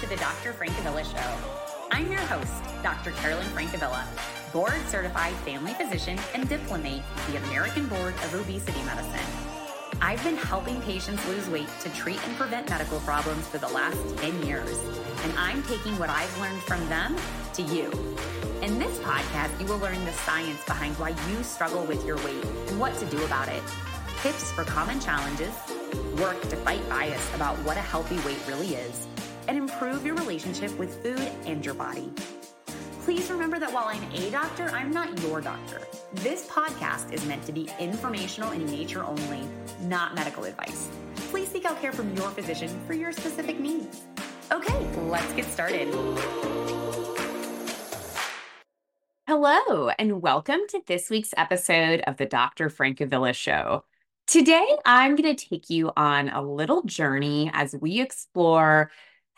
To the Dr. Francavilla Show. I'm your host, Dr. Carolyn Francavilla, board certified family physician and diplomate with the American Board of Obesity Medicine. I've been helping patients lose weight to treat and prevent medical problems for the last 10 years, and I'm taking what I've learned from them to you. In this podcast, you will learn the science behind why you struggle with your weight and what to do about it, tips for common challenges, work to fight bias about what a healthy weight really is, and improve your relationship with food and your body. Please remember that while I'm a doctor, I'm not your doctor. This podcast is meant to be informational in nature only, not medical advice. Please seek out care from your physician for your specific needs. Okay, let's get started. Hello, and welcome to this week's episode of the Dr. Francavilla Show. Today, I'm going to take you on a little journey as we explore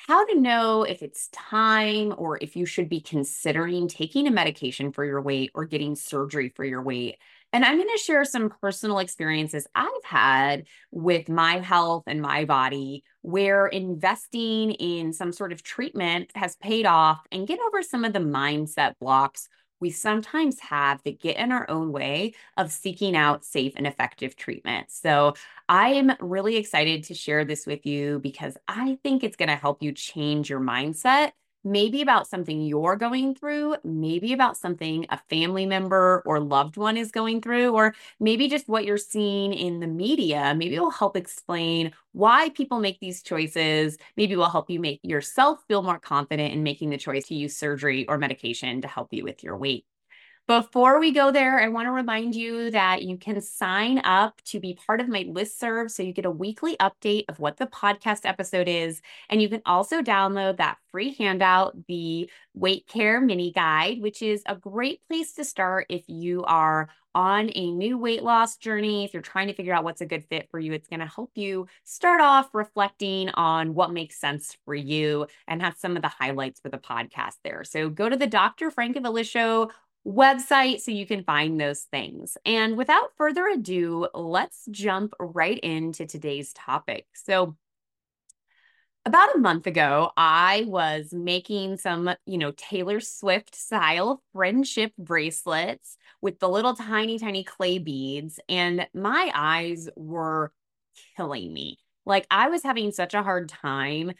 how to know if it's time or if you should be considering taking a medication for your weight or getting surgery for your weight. And I'm going to share some personal experiences I've had with my health and my body where investing in some sort of treatment has paid off and get over some of the mindset blocks we sometimes have that get in our own way of seeking out safe and effective treatment. So I am really excited to share this with you because I think it's going to help you change your mindset maybe about something you're going through, maybe about something a family member or loved one is going through, or maybe just what you're seeing in the media. Maybe it will help explain why people make these choices. Maybe it will help you make yourself feel more confident in making the choice to use surgery or medication to help you with your weight. Before we go there, I want to remind you that you can sign up to be part of my list serve so you get a weekly update of what the podcast episode is. And you can also download that free handout, the Weight Care Mini Guide, which is a great place to start if you are on a new weight loss journey. If you're trying to figure out what's a good fit for you, it's going to help you start off reflecting on what makes sense for you and have some of the highlights for the podcast there. So go to the Dr. Frank Francavilla Show website so you can find those things. And without further ado, let's jump right into today's topic. So, about a month ago, I was making some, you know, Taylor Swift style friendship bracelets with the little tiny, tiny clay beads, and my eyes were killing me. Like, I was having such a hard time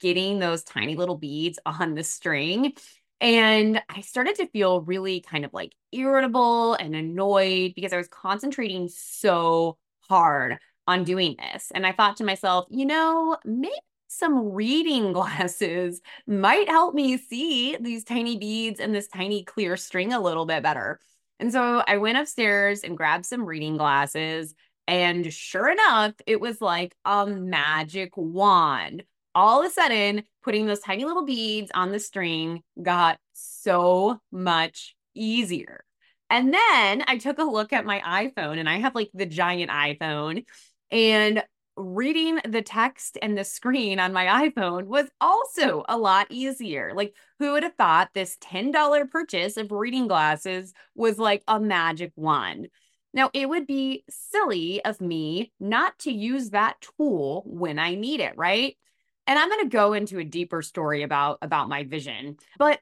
getting those tiny little beads on the string and I started to feel really kind of like irritable and annoyed because I was concentrating so hard on doing this. And I thought to myself, you know, maybe some reading glasses might help me see these tiny beads and this tiny clear string a little bit better. And so I went upstairs and grabbed some reading glasses. And sure enough, it was like a magic wand all of a sudden, putting those tiny little beads on the string got so much easier. And then I took a look at my iPhone, and I have like the giant iPhone, and reading the text and the screen on my iPhone was also a lot easier. Like, who would have thought this $10 purchase of reading glasses was like a magic wand? Now, it would be silly of me not to use that tool when I need it, right? And i'm going to go into a deeper story about about my vision but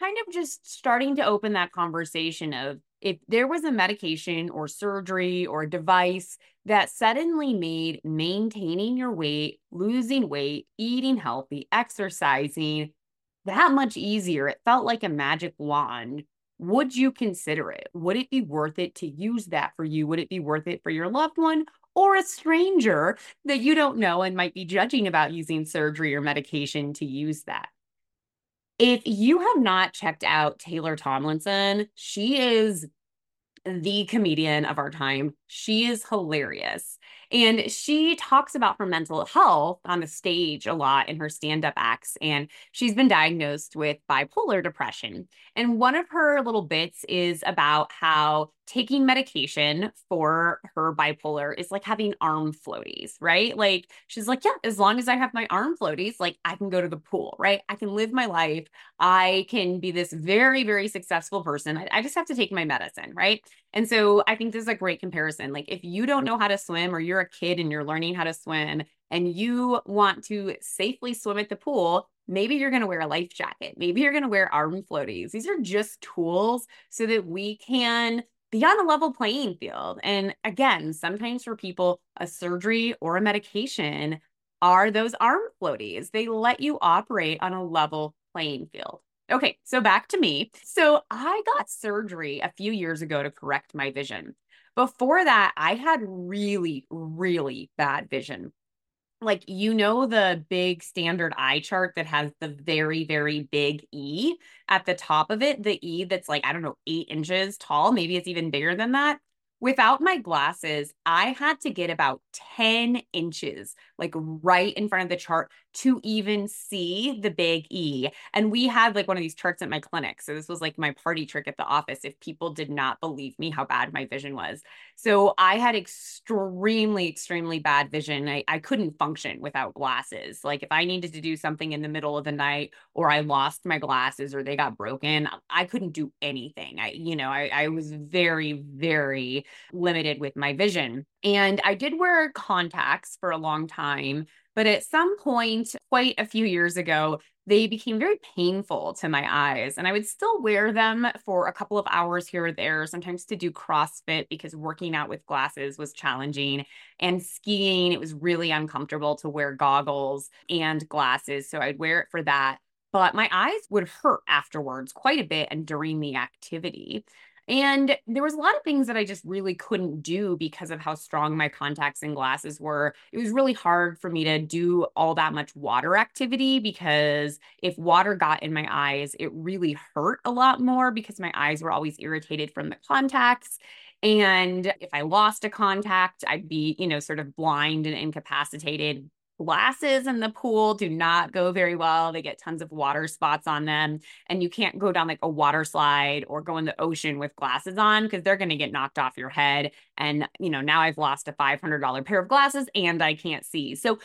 kind of just starting to open that conversation of if there was a medication or surgery or device that suddenly made maintaining your weight losing weight eating healthy exercising that much easier it felt like a magic wand would you consider it? Would it be worth it to use that for you? Would it be worth it for your loved one or a stranger that you don't know and might be judging about using surgery or medication to use that. If you have not checked out Taylor Tomlinson, she is the comedian of our time. She is hilarious. And she talks about her mental health on the stage a lot in her stand up acts. And she's been diagnosed with bipolar depression. And one of her little bits is about how taking medication for her bipolar is like having arm floaties, right? Like she's like, yeah, as long as I have my arm floaties, like I can go to the pool, right? I can live my life. I can be this very, very successful person. I, I just have to take my medicine, right? And so I think this is a great comparison. Like if you don't know how to swim or you're a kid and you're learning how to swim and you want to safely swim at the pool, maybe you're going to wear a life jacket. Maybe you're going to wear arm floaties. These are just tools so that we can be on a level playing field. And again, sometimes for people, a surgery or a medication are those arm floaties. They let you operate on a level playing field. Okay, so back to me. So I got surgery a few years ago to correct my vision. Before that, I had really, really bad vision like you know the big standard eye chart that has the very very big e at the top of it the e that's like i don't know eight inches tall maybe it's even bigger than that? Without my glasses, I had to get about 10 inches, like right in front of the chart to even see the big E. And we had like one of these charts at my clinic. So this was like my party trick at the office if people did not believe me how bad my vision was. So I had extremely, extremely bad vision. I, I couldn't function without glasses. Like if I needed to do something in the middle of the night or I lost my glasses or they got broken, I couldn't do anything. I, you know, I, I was very, very limited with my vision. And I did wear contacts for a long time, but at some point, quite a few years ago, they became very painful to my eyes. And I would still wear them for a couple of hours here or there, sometimes to do CrossFit because working out with glasses was challenging. And skiing, it was really uncomfortable to wear goggles and glasses. So I'd wear it for that. But my eyes would hurt afterwards quite a bit and during the activity. And there was a lot of things that I just really couldn't do because of how strong my contacts and glasses were. It was really hard for me to do all that much water activity because if water got in my eyes, it really hurt a lot more because my eyes were always irritated from the contacts. And if I lost a contact, I'd be, you know, sort of blind and incapacitated glasses in the pool do not go very well. They get tons of water spots on them. And you can't go down like a water slide or go in the ocean with glasses on because they're going to get knocked off your head. And, you know, now I've lost a $500 pair of glasses and I can't see. So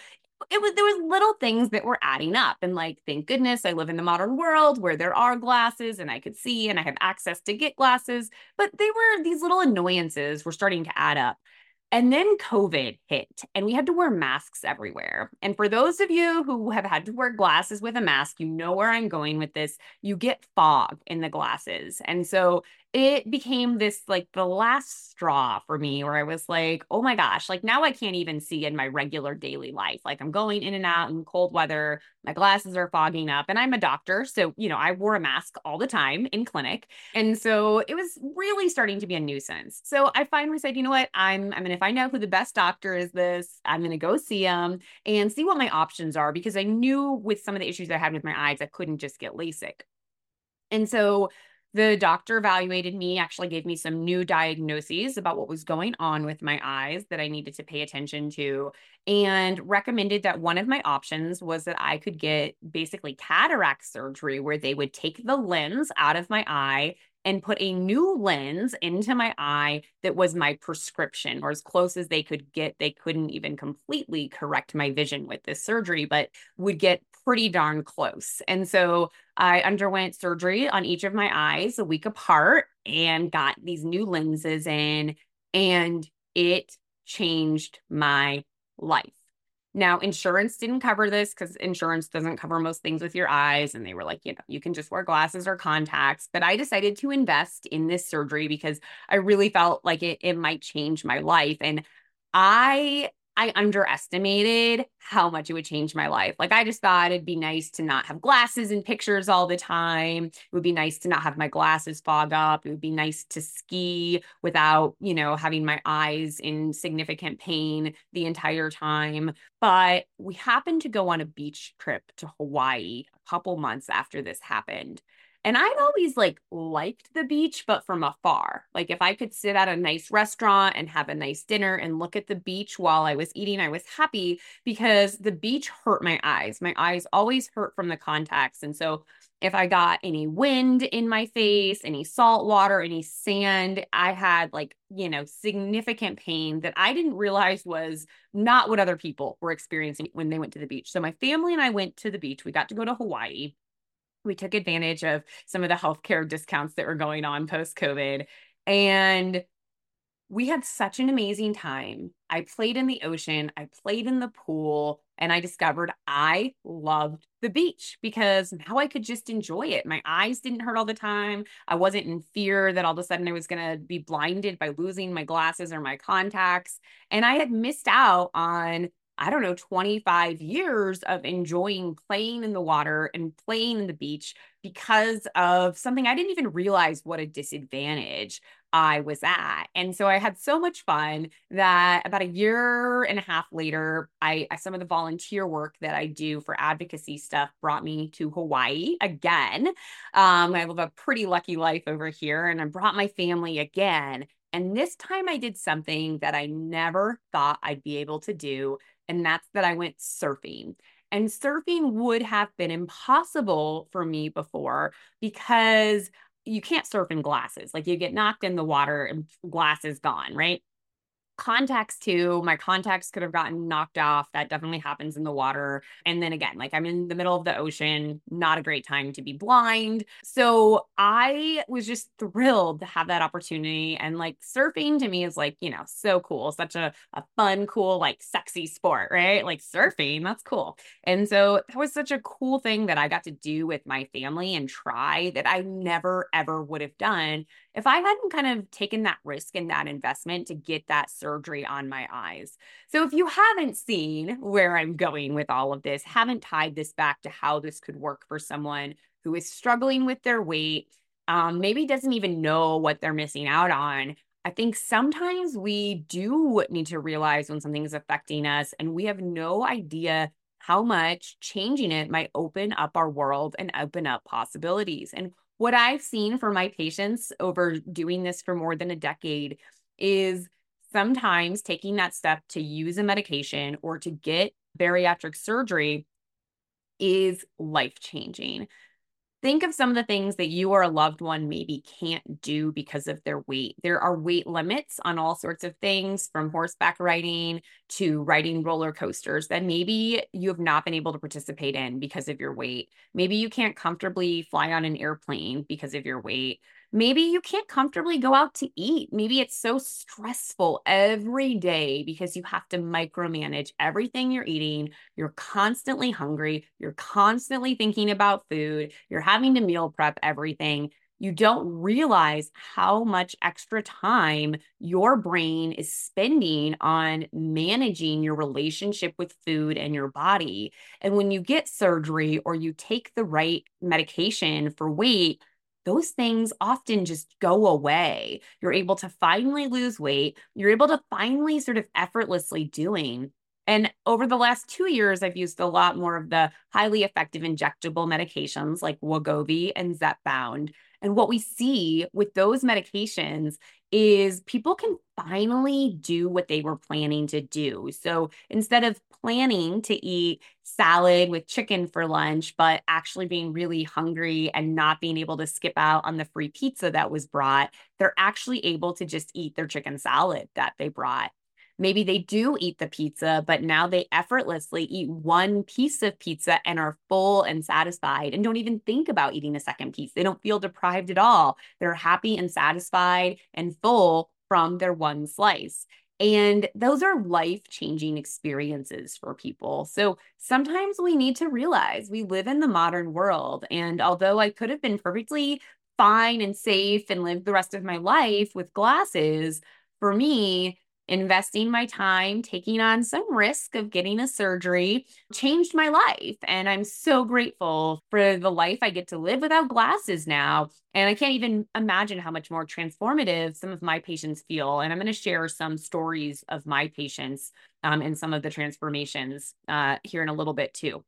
it was there was little things that were adding up and like thank goodness i live in the modern world where there are glasses and i could see and i have access to get glasses but they were these little annoyances were starting to add up and then COVID hit, and we had to wear masks everywhere. And for those of you who have had to wear glasses with a mask, you know where I'm going with this. You get fog in the glasses. And so it became this like the last straw for me where I was like, oh my gosh, like now I can't even see in my regular daily life. Like I'm going in and out in cold weather, my glasses are fogging up, and I'm a doctor. So, you know, I wore a mask all the time in clinic. And so it was really starting to be a nuisance. So I finally said, you know what? I'm, I'm to find out who the best doctor is this. I'm to go see him and see what my options are because I knew with some of the issues I had with my eyes, I couldn't just get LASIK. And so the doctor evaluated me, actually gave me some new diagnoses about what was going on with my eyes that I needed to pay attention to, and recommended that one of my options was that I could get basically cataract surgery, where they would take the lens out of my eye and put a new lens into my eye that was my prescription or as close as they could get. They couldn't even completely correct my vision with this surgery, but would get pretty darn close. And so I underwent surgery on each of my eyes a week apart and got these new lenses in, and it changed my life. Now, insurance didn't cover this because insurance doesn't cover most things with your eyes. And they were like, you know, you can just wear glasses or contacts. But I decided to invest in this surgery because I really felt like it, it might change my life. And I I underestimated how much it would change my life. Like, I just thought it'd be nice to not have glasses and pictures all the time. It would be nice to not have my glasses fog up. It would be nice to ski without, you know, having my eyes in significant pain the entire time. But we happened to go on a beach trip to Hawaii a couple months after this happened. And I've always like liked the beach, but from afar. Like if I could sit at a nice restaurant and have a nice dinner and look at the beach while I was eating, I was happy because the beach hurt my eyes. My eyes always hurt from the contacts. And so if I got any wind in my face, any salt water, any sand, I had like, you know, significant pain that I didn't realize was not what other people were experiencing when they went to the beach. So my family and I went to the beach. We got to go to Hawaii. We took advantage of some of the healthcare discounts that were going on post COVID. And we had such an amazing time. I played in the ocean, I played in the pool, and I discovered I loved the beach because now I could just enjoy it. My eyes didn't hurt all the time. I wasn't in fear that all of a sudden I was going to be blinded by losing my glasses or my contacts. And I had missed out on I don't know, 25 years of enjoying playing in the water and playing in the beach because of something I didn't even realize what a disadvantage I was at. And so I had so much fun that about a year and a half later, I some of the volunteer work that I do for advocacy stuff brought me to Hawaii again. Um, I live a pretty lucky life over here, and I brought my family again. And this time I did something that I never thought I'd be able to do. And that's that I went surfing. And surfing would have been impossible for me before because you can't surf in glasses. Like you get knocked in the water and glasses gone, right? Contacts too. My contacts could have gotten knocked off. That definitely happens in the water. And then again, like I'm in the middle of the ocean, not a great time to be blind. So I was just thrilled to have that opportunity. And like surfing to me is like, you know, so cool. Such a, a fun, cool, like sexy sport, right? Like surfing, that's cool. And so that was such a cool thing that I got to do with my family and try that I never, ever would have done if I hadn't kind of taken that risk and that investment to get that surgery on my eyes. So if you haven't seen where I'm going with all of this, haven't tied this back to how this could work for someone who is struggling with their weight, um, maybe doesn't even know what they're missing out on. I think sometimes we do need to realize when something is affecting us and we have no idea how much changing it might open up our world and open up possibilities. And what I've seen for my patients over doing this for more than a decade is sometimes taking that step to use a medication or to get bariatric surgery is life changing think of some of the things that you or a loved one maybe can't do because of their weight. There are weight limits on all sorts of things from horseback riding to riding roller coasters that maybe you have not been able to participate in because of your weight. Maybe you can't comfortably fly on an airplane because of your weight. Maybe you can't comfortably go out to eat. Maybe it's so stressful every day because you have to micromanage everything you're eating. You're constantly hungry. You're constantly thinking about food. You're having to meal prep everything. You don't realize how much extra time your brain is spending on managing your relationship with food and your body. And when you get surgery or you take the right medication for weight, those things often just go away. You're able to finally lose weight. You're able to finally sort of effortlessly doing. And over the last two years, I've used a lot more of the highly effective injectable medications like Wegovy and Zepbound. And what we see with those medications is people can finally do what they were planning to do. So instead of planning to eat salad with chicken for lunch, but actually being really hungry and not being able to skip out on the free pizza that was brought, they're actually able to just eat their chicken salad that they brought. Maybe they do eat the pizza, but now they effortlessly eat one piece of pizza and are full and satisfied and don't even think about eating a second piece. They don't feel deprived at all. They're happy and satisfied and full from their one slice. And those are life changing experiences for people. So sometimes we need to realize we live in the modern world. And although I could have been perfectly fine and safe and lived the rest of my life with glasses, for me, investing my time, taking on some risk of getting a surgery changed my life. And I'm so grateful for the life I get to live without glasses now. And I can't even imagine how much more transformative some of my patients feel. And I'm going to share some stories of my patients um, and some of the transformations uh, here in a little bit too.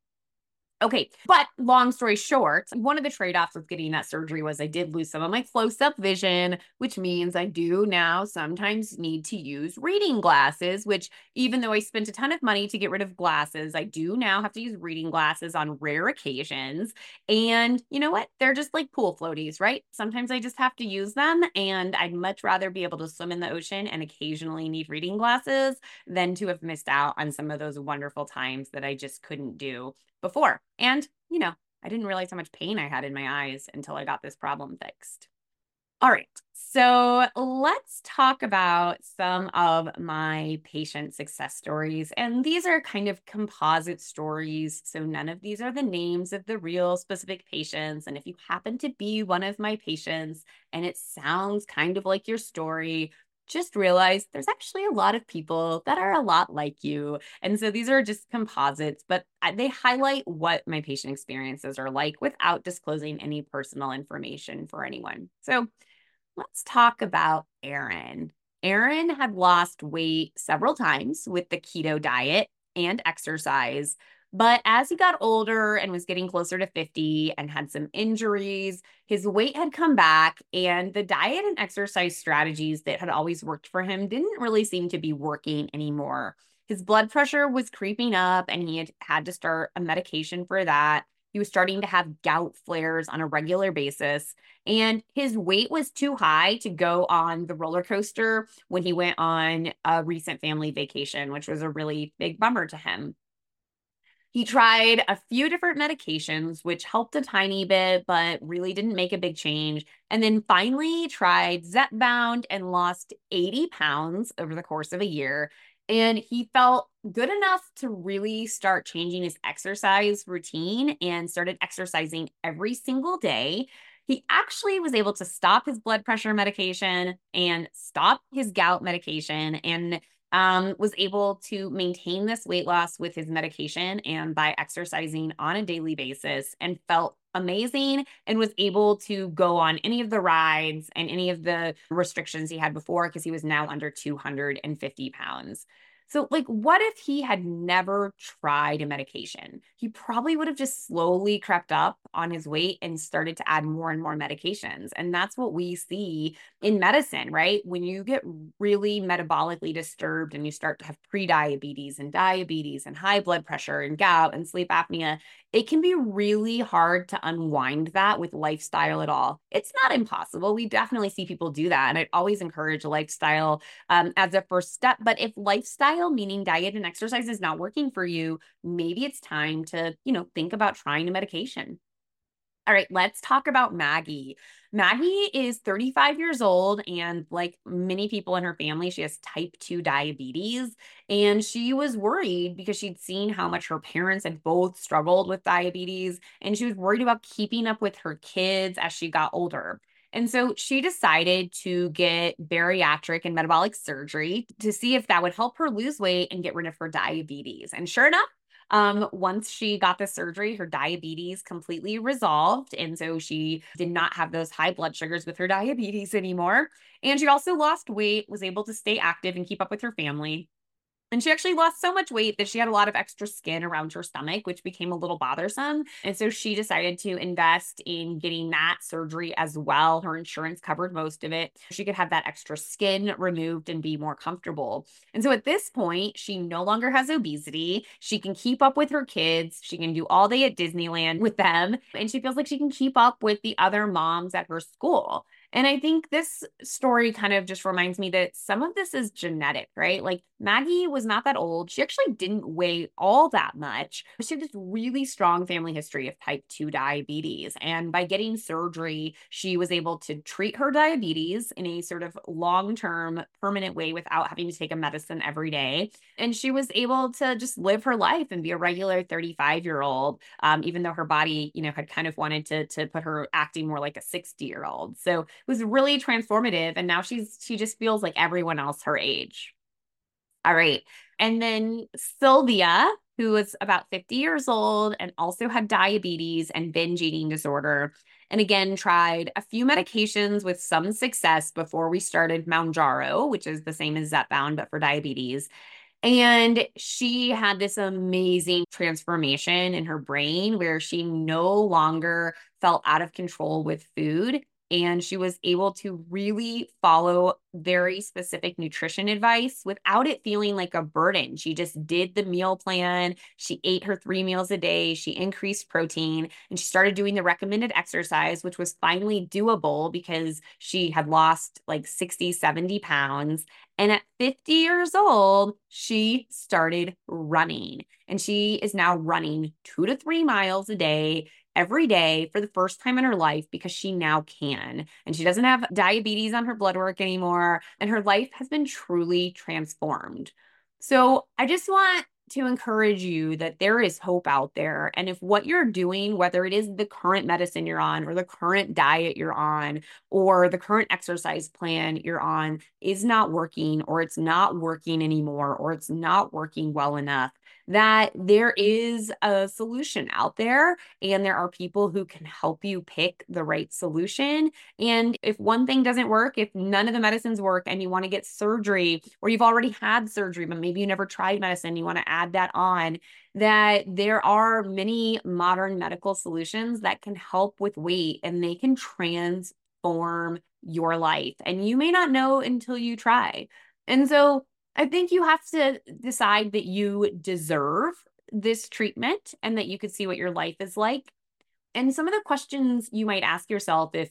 Okay. But long story short, one of the trade offs with getting that surgery was I did lose some of my close up vision, which means I do now sometimes need to use reading glasses, which even though I spent a ton of money to get rid of glasses, I do now have to use reading glasses on rare occasions. And you know what? They're just like pool floaties, right? Sometimes I just have to use them. And I'd much rather be able to swim in the ocean and occasionally need reading glasses than to have missed out on some of those wonderful times that I just couldn't do before. And, you know, I didn't realize how much pain I had in my eyes until I got this problem fixed. All right. So let's talk about some of my patient success stories. And these are kind of composite stories. So none of these are the names of the real specific patients. And if you happen to be one of my patients and it sounds kind of like your story, just realize there's actually a lot of people that are a lot like you. And so these are just composites, but they highlight what my patient experiences are like without disclosing any personal information for anyone. So let's talk about Aaron. Aaron had lost weight several times with the keto diet and exercise, but as he got older and was getting closer to 50 and had some injuries, his weight had come back, and the diet and exercise strategies that had always worked for him didn't really seem to be working anymore. His blood pressure was creeping up, and he had had to start a medication for that. He was starting to have gout flares on a regular basis, and his weight was too high to go on the roller coaster when he went on a recent family vacation, which was a really big bummer to him. He tried a few different medications, which helped a tiny bit, but really didn't make a big change. And then finally tried Zepbound and lost 80 pounds over the course of a year. And he felt good enough to really start changing his exercise routine and started exercising every single day. He actually was able to stop his blood pressure medication and stop his gout medication and um, was able to maintain this weight loss with his medication and by exercising on a daily basis and felt amazing and was able to go on any of the rides and any of the restrictions he had before because he was now under 250 pounds. So, like, what if he had never tried a medication? He probably would have just slowly crept up on his weight and started to add more and more medications. And that's what we see in medicine, right? When you get really metabolically disturbed and you start to have prediabetes and diabetes and high blood pressure and gout and sleep apnea, it can be really hard to unwind that with lifestyle at all. It's not impossible. We definitely see people do that. And I'd always encourage lifestyle um, as a first step. But if lifestyle, meaning diet and exercise, is not working for you, maybe it's time to, you know, think about trying a medication. All right, let's talk about Maggie. Maggie is 35 years old, and like many people in her family, she has type 2 diabetes. And she was worried because she'd seen how much her parents had both struggled with diabetes, and she was worried about keeping up with her kids as she got older. And so she decided to get bariatric and metabolic surgery to see if that would help her lose weight and get rid of her diabetes. And sure enough, um, once she got the surgery, her diabetes completely resolved. And so she did not have those high blood sugars with her diabetes anymore. And she also lost weight, was able to stay active and keep up with her family. And she actually lost so much weight that she had a lot of extra skin around her stomach, which became a little bothersome. And so she decided to invest in getting that surgery as well. Her insurance covered most of it. She could have that extra skin removed and be more comfortable. And so at this point, she no longer has obesity. She can keep up with her kids. She can do all day at Disneyland with them. And she feels like she can keep up with the other moms at her school. And I think this story kind of just reminds me that some of this is genetic, right? Like Maggie was not that old. She actually didn't weigh all that much. She had this really strong family history of type 2 diabetes. And by getting surgery, she was able to treat her diabetes in a sort of long term, permanent way without having to take a medicine every day. And she was able to just live her life and be a regular 35 year old, um, even though her body, you know, had kind of wanted to, to put her acting more like a 60 year old. So was really transformative. And now she's, she just feels like everyone else her age. All right. And then Sylvia, who was about 50 years old and also had diabetes and binge eating disorder. And again, tried a few medications with some success before we started Mounjaro, which is the same as Zepbound, but for diabetes. And she had this amazing transformation in her brain where she no longer felt out of control with food and she was able to really follow very specific nutrition advice without it feeling like a burden. She just did the meal plan. She ate her three meals a day. She increased protein and she started doing the recommended exercise, which was finally doable because she had lost like 60, 70 pounds. And at 50 years old, she started running and she is now running two to three miles a day every day for the first time in her life because she now can. And she doesn't have diabetes on her blood work anymore. And her life has been truly transformed. So I just want to encourage you that there is hope out there. And if what you're doing, whether it is the current medicine you're on, or the current diet you're on, or the current exercise plan you're on, is not working, or it's not working anymore, or it's not working well enough, that there is a solution out there and there are people who can help you pick the right solution. And if one thing doesn't work, if none of the medicines work and you want to get surgery or you've already had surgery, but maybe you never tried medicine, you want to add that on, that there are many modern medical solutions that can help with weight and they can transform your life. And you may not know until you try. And so I think you have to decide that you deserve this treatment and that you could see what your life is like. And some of the questions you might ask yourself if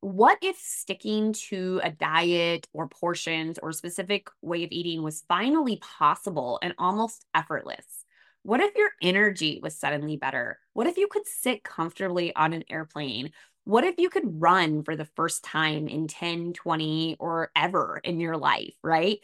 what if sticking to a diet or portions or specific way of eating was finally possible and almost effortless? What if your energy was suddenly better? What if you could sit comfortably on an airplane? What if you could run for the first time in 10, 20, or ever in your life, right?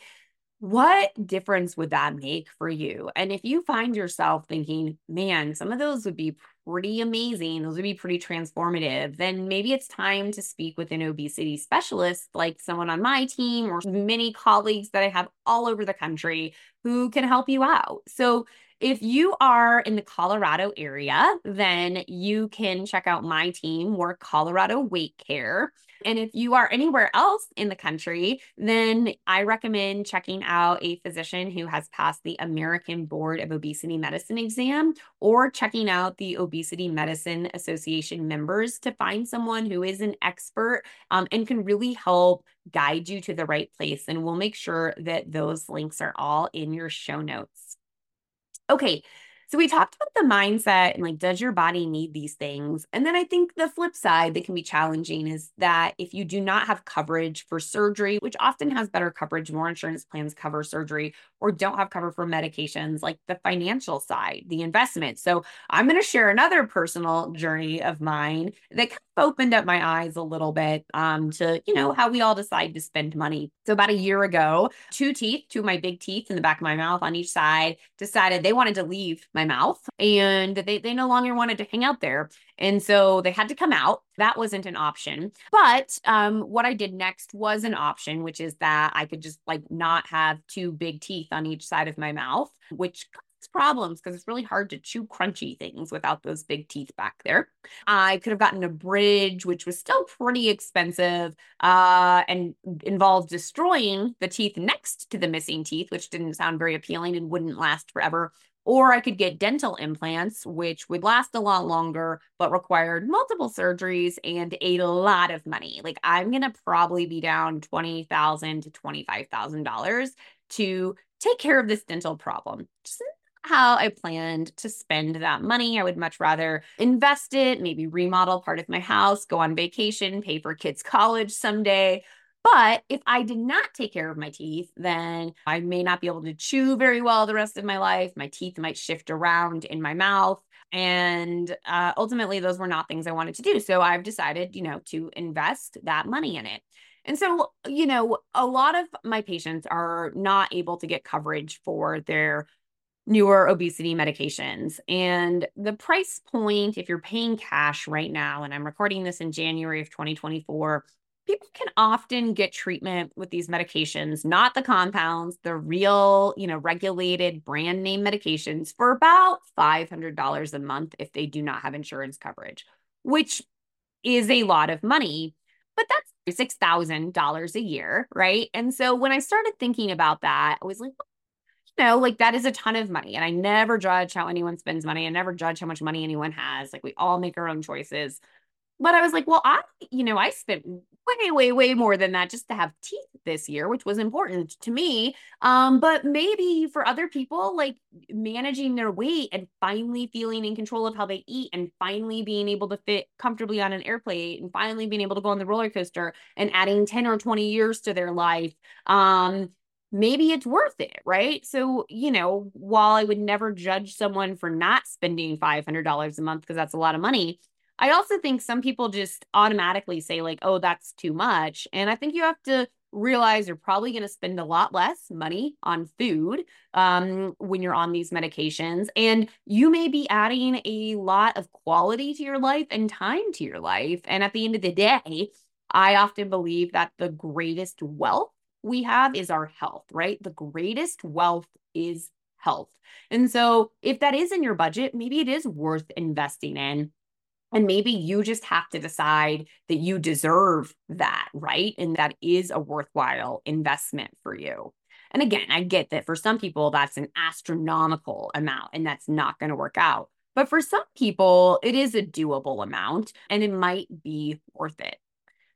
What difference would that make for you? And if you find yourself thinking, man, some of those would be pretty amazing, those would be pretty transformative, then maybe it's time to speak with an obesity specialist, like someone on my team or many colleagues that I have all over the country who can help you out. So if you are in the Colorado area, then you can check out my team, Work Colorado Weight Care. And if you are anywhere else in the country, then I recommend checking out a physician who has passed the American Board of Obesity Medicine exam or checking out the Obesity Medicine Association members to find someone who is an expert um, and can really help guide you to the right place. And we'll make sure that those links are all in your show notes. Okay. So we talked about the mindset and like, does your body need these things? And then I think the flip side that can be challenging is that if you do not have coverage for surgery, which often has better coverage, more insurance plans cover surgery, or don't have cover for medications, like the financial side, the investment. So I'm going to share another personal journey of mine that kind of opened up my eyes a little bit um, to, you know, how we all decide to spend money. So about a year ago, two teeth, two of my big teeth in the back of my mouth on each side, decided they wanted to leave my mouth and they, they no longer wanted to hang out there. And so they had to come out. That wasn't an option. But um, what I did next was an option, which is that I could just like not have two big teeth on each side of my mouth, which problems because it's really hard to chew crunchy things without those big teeth back there. I could have gotten a bridge, which was still pretty expensive uh, and involved destroying the teeth next to the missing teeth, which didn't sound very appealing and wouldn't last forever. Or I could get dental implants, which would last a lot longer, but required multiple surgeries and a lot of money. Like I'm going to probably be down 20,000 to $25,000 to take care of this dental problem. Just how I planned to spend that money. I would much rather invest it, maybe remodel part of my house, go on vacation, pay for kids' college someday, but if I did not take care of my teeth, then I may not be able to chew very well the rest of my life. My teeth might shift around in my mouth. And uh, ultimately, those were not things I wanted to do. So I've decided, you know, to invest that money in it. And so, you know, a lot of my patients are not able to get coverage for their newer obesity medications. And the price point, if you're paying cash right now, and I'm recording this in January of 2024, people can often get treatment with these medications, not the compounds, the real, you know, regulated brand name medications for about $500 a month if they do not have insurance coverage, which is a lot of money, but that's $6,000 a year, right? And so when I started thinking about that, I was like, you know, like that is a ton of money. And I never judge how anyone spends money. I never judge how much money anyone has. Like we all make our own choices. But I was like, well, I, you know, I spent way, way, way more than that just to have teeth this year, which was important to me. Um, but maybe for other people, like managing their weight and finally feeling in control of how they eat and finally being able to fit comfortably on an airplane and finally being able to go on the roller coaster and adding 10 or 20 years to their life. Um, maybe it's worth it, right? So, you know, while I would never judge someone for not spending $500 a month because that's a lot of money, I also think some people just automatically say, like, oh, that's too much. And I think you have to realize you're probably going to spend a lot less money on food um, when you're on these medications. And you may be adding a lot of quality to your life and time to your life. And at the end of the day, I often believe that the greatest wealth we have is our health, right? The greatest wealth is health. And so if that is in your budget, maybe it is worth investing in and maybe you just have to decide that you deserve that, right? And that is a worthwhile investment for you. And again, I get that for some people, that's an astronomical amount and that's not going to work out. But for some people, it is a doable amount and it might be worth it.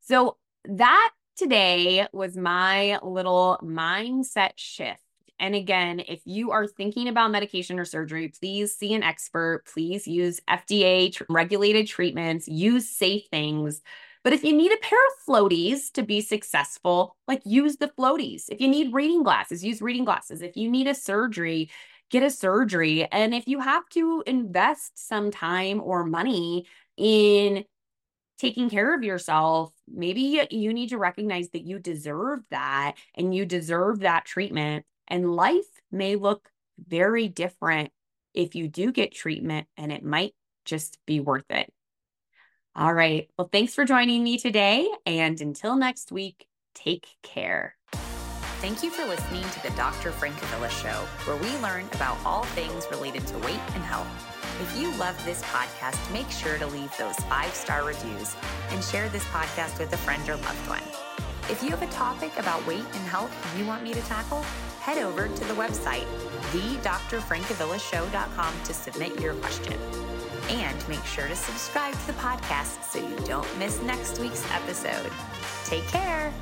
So that today was my little mindset shift and again, if you are thinking about medication or surgery, please see an expert. Please use FDA regulated treatments, use safe things. But if you need a pair of floaties to be successful, like use the floaties. If you need reading glasses, use reading glasses. If you need a surgery, get a surgery. And if you have to invest some time or money in taking care of yourself, maybe you need to recognize that you deserve that and you deserve that treatment and life may look very different if you do get treatment, and it might just be worth it. All right. Well, thanks for joining me today. And until next week, take care. Thank you for listening to the Dr. Francavilla Show, where we learn about all things related to weight and health. If you love this podcast, make sure to leave those five star reviews and share this podcast with a friend or loved one. If you have a topic about weight and health you want me to tackle, head over to the website, thedrfrancavillashow.com to submit your question. And make sure to subscribe to the podcast so you don't miss next week's episode. Take care.